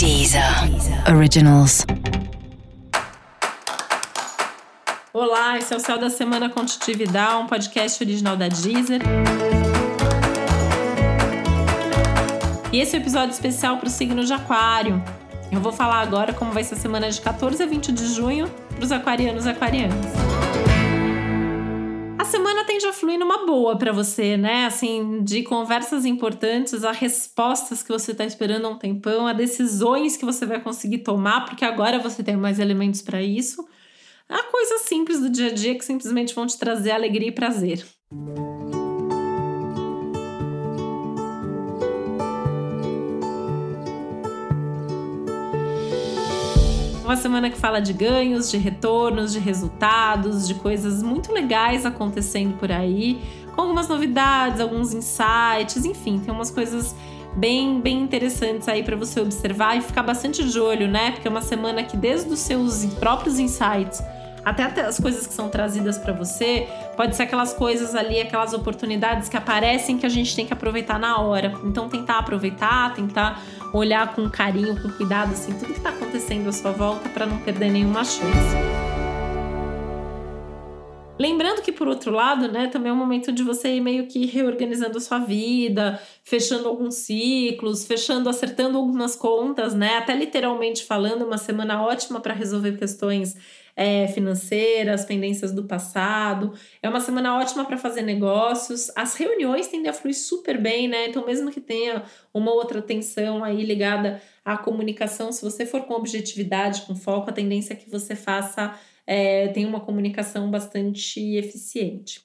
Deezer Originals. Olá, esse é o Céu da Semana Contitividade, um podcast original da Deezer. E esse é um episódio especial para o signo de Aquário. Eu vou falar agora como vai ser a semana de 14 a 20 de junho para os aquarianos e aquarianas semana tende a fluir numa boa para você, né? Assim, de conversas importantes, a respostas que você está esperando há um tempão, a decisões que você vai conseguir tomar, porque agora você tem mais elementos para isso. A coisas simples do dia a dia que simplesmente vão te trazer alegria e prazer. Uma semana que fala de ganhos, de retornos, de resultados, de coisas muito legais acontecendo por aí, com algumas novidades, alguns insights, enfim, tem umas coisas bem, bem interessantes aí para você observar e ficar bastante de olho, né? Porque é uma semana que desde os seus próprios insights até, até as coisas que são trazidas para você, pode ser aquelas coisas ali, aquelas oportunidades que aparecem que a gente tem que aproveitar na hora. Então tentar aproveitar, tentar olhar com carinho, com cuidado assim, tudo que está acontecendo à sua volta para não perder nenhuma chance. Lembrando que, por outro lado, né, também é um momento de você ir meio que reorganizando a sua vida, fechando alguns ciclos, fechando, acertando algumas contas, né? Até literalmente falando, uma semana ótima para resolver questões é, financeiras, pendências do passado. É uma semana ótima para fazer negócios. As reuniões tendem a fluir super bem, né? Então, mesmo que tenha uma outra tensão aí ligada à comunicação, se você for com objetividade, com foco, a tendência é que você faça é, tem uma comunicação bastante eficiente.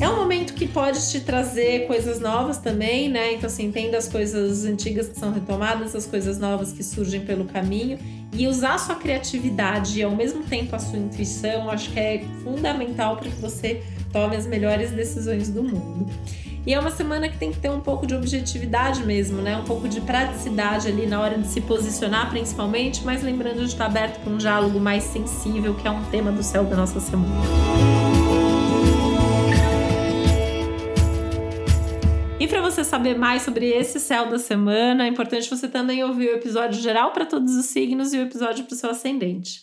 É momento que pode te trazer coisas novas também, né? Então, assim, tem das coisas antigas que são retomadas, as coisas novas que surgem pelo caminho. E usar a sua criatividade e ao mesmo tempo a sua intuição, acho que é fundamental para que você tome as melhores decisões do mundo. E é uma semana que tem que ter um pouco de objetividade mesmo, né? Um pouco de praticidade ali na hora de se posicionar, principalmente, mas lembrando de estar aberto para um diálogo mais sensível, que é um tema do céu da nossa semana. E para você saber mais sobre esse céu da semana, é importante você também ouvir o episódio geral para todos os signos e o episódio para o seu ascendente.